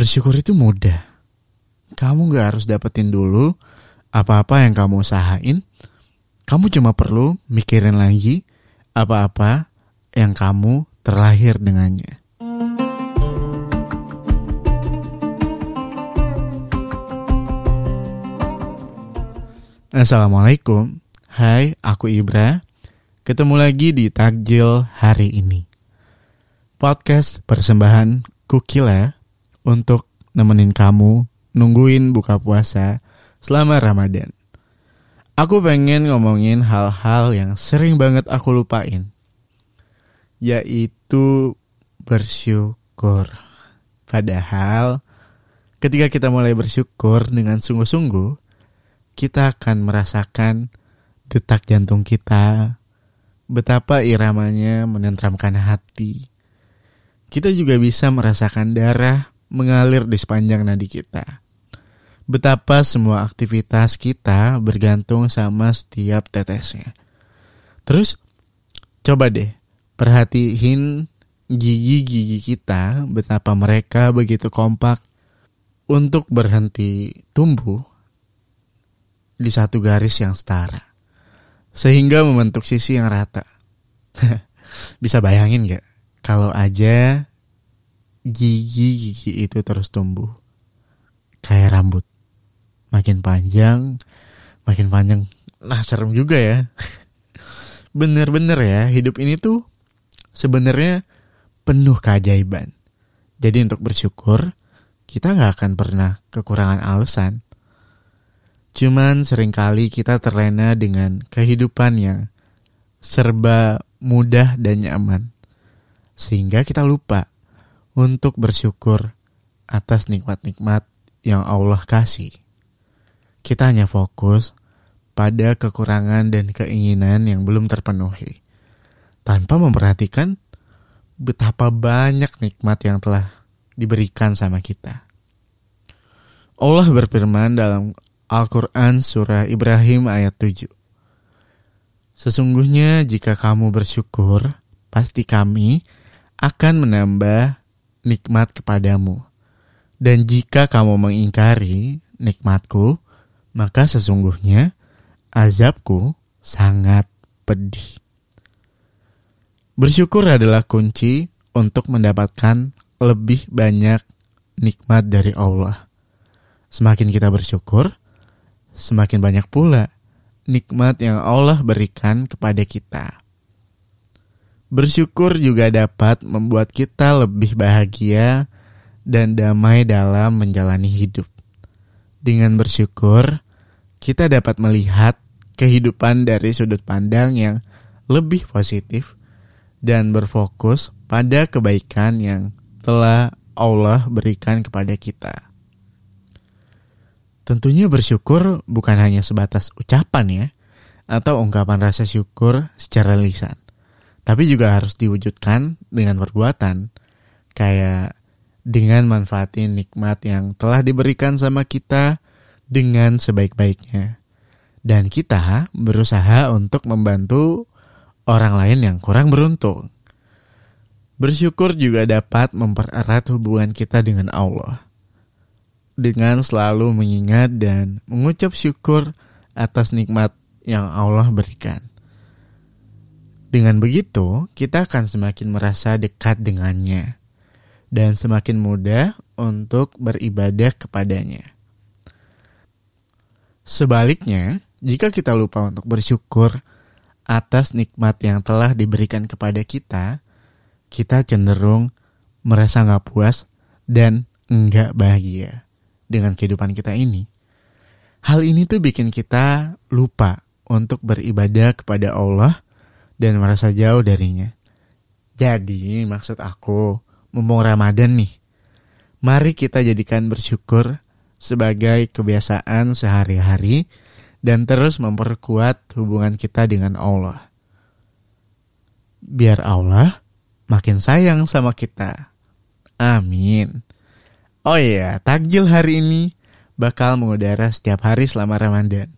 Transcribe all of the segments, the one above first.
Bersyukur itu mudah. Kamu gak harus dapetin dulu apa-apa yang kamu usahain. Kamu cuma perlu mikirin lagi apa-apa yang kamu terlahir dengannya. Assalamualaikum. Hai, aku Ibra. Ketemu lagi di Takjil hari ini. Podcast persembahan Kukila untuk nemenin kamu nungguin buka puasa selama Ramadan. Aku pengen ngomongin hal-hal yang sering banget aku lupain. Yaitu bersyukur. Padahal ketika kita mulai bersyukur dengan sungguh-sungguh, kita akan merasakan detak jantung kita, betapa iramanya menentramkan hati. Kita juga bisa merasakan darah mengalir di sepanjang nadi kita. Betapa semua aktivitas kita bergantung sama setiap tetesnya. Terus, coba deh perhatiin gigi-gigi kita, betapa mereka begitu kompak untuk berhenti tumbuh di satu garis yang setara. Sehingga membentuk sisi yang rata. Bisa bayangin gak? Kalau aja gigi-gigi itu terus tumbuh. Kayak rambut. Makin panjang, makin panjang. Nah serem juga ya. Bener-bener ya, hidup ini tuh sebenarnya penuh keajaiban. Jadi untuk bersyukur, kita gak akan pernah kekurangan alasan Cuman sering kali kita terlena dengan kehidupan yang serba mudah dan nyaman. Sehingga kita lupa untuk bersyukur atas nikmat-nikmat yang Allah kasih. Kita hanya fokus pada kekurangan dan keinginan yang belum terpenuhi. Tanpa memperhatikan betapa banyak nikmat yang telah diberikan sama kita. Allah berfirman dalam Al-Quran Surah Ibrahim ayat 7 Sesungguhnya jika kamu bersyukur, pasti kami akan menambah nikmat kepadamu. Dan jika kamu mengingkari nikmatku, maka sesungguhnya azabku sangat pedih. Bersyukur adalah kunci untuk mendapatkan lebih banyak nikmat dari Allah. Semakin kita bersyukur, semakin banyak pula nikmat yang Allah berikan kepada kita. Bersyukur juga dapat membuat kita lebih bahagia dan damai dalam menjalani hidup. Dengan bersyukur, kita dapat melihat kehidupan dari sudut pandang yang lebih positif dan berfokus pada kebaikan yang telah Allah berikan kepada kita. Tentunya bersyukur bukan hanya sebatas ucapan ya, atau ungkapan rasa syukur secara lisan. Tapi juga harus diwujudkan dengan perbuatan, kayak dengan manfaatin nikmat yang telah diberikan sama kita dengan sebaik-baiknya. Dan kita berusaha untuk membantu orang lain yang kurang beruntung. Bersyukur juga dapat mempererat hubungan kita dengan Allah dengan selalu mengingat dan mengucap syukur atas nikmat yang Allah berikan. Dengan begitu, kita akan semakin merasa dekat dengannya dan semakin mudah untuk beribadah kepadanya. Sebaliknya, jika kita lupa untuk bersyukur atas nikmat yang telah diberikan kepada kita, kita cenderung merasa nggak puas dan nggak bahagia dengan kehidupan kita ini. Hal ini tuh bikin kita lupa untuk beribadah kepada Allah dan merasa jauh darinya. Jadi maksud aku, mumpung Ramadan nih, mari kita jadikan bersyukur sebagai kebiasaan sehari-hari dan terus memperkuat hubungan kita dengan Allah. Biar Allah makin sayang sama kita. Amin. Oh iya, takjil hari ini bakal mengudara setiap hari selama Ramadan.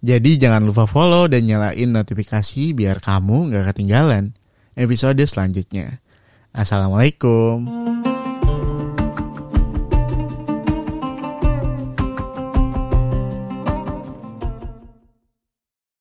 Jadi jangan lupa follow dan nyalain notifikasi biar kamu gak ketinggalan episode selanjutnya. Assalamualaikum.